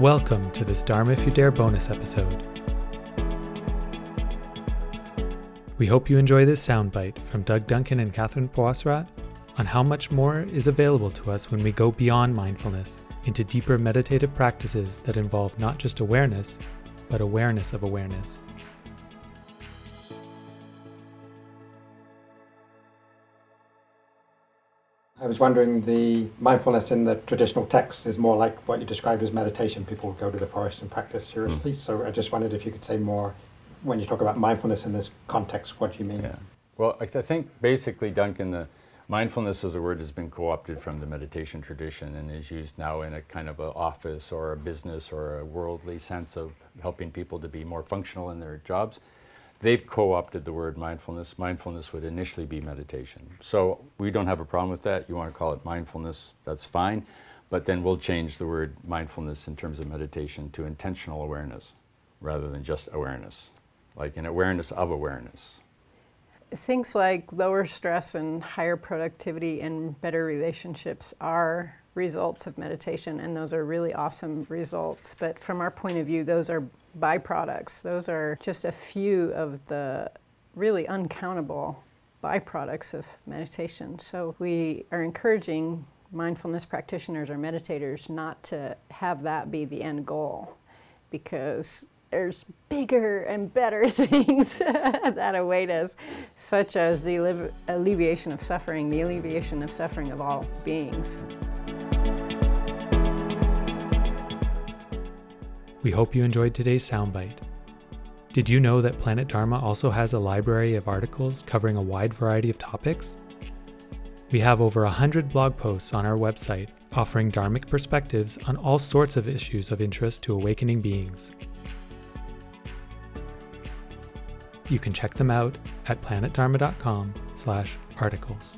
Welcome to this Dharma If You Dare bonus episode. We hope you enjoy this soundbite from Doug Duncan and Catherine Pawasarat on how much more is available to us when we go beyond mindfulness into deeper meditative practices that involve not just awareness, but awareness of awareness. I was wondering the mindfulness in the traditional texts is more like what you described as meditation. People go to the forest and practice seriously. Mm. So I just wondered if you could say more when you talk about mindfulness in this context, what do you mean? Yeah. Well, I, th- I think basically, Duncan, the mindfulness as a word has been co-opted from the meditation tradition and is used now in a kind of an office or a business or a worldly sense of helping people to be more functional in their jobs they've co-opted the word mindfulness. Mindfulness would initially be meditation. So we don't have a problem with that. You want to call it mindfulness, that's fine. But then we'll change the word mindfulness in terms of meditation to intentional awareness rather than just awareness, like an awareness of awareness. Things like lower stress and higher productivity and better relationships are results of meditation, and those are really awesome results. But from our point of view, those are byproducts. Those are just a few of the really uncountable byproducts of meditation. So we are encouraging mindfulness practitioners or meditators not to have that be the end goal because there's bigger and better things that await us, such as the alleviation of suffering, the alleviation of suffering of all beings. We hope you enjoyed today's soundbite. Did you know that Planet Dharma also has a library of articles covering a wide variety of topics? We have over 100 blog posts on our website offering Dharmic perspectives on all sorts of issues of interest to awakening beings. You can check them out at planetdharma.com/articles.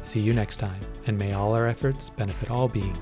See you next time, and may all our efforts benefit all beings.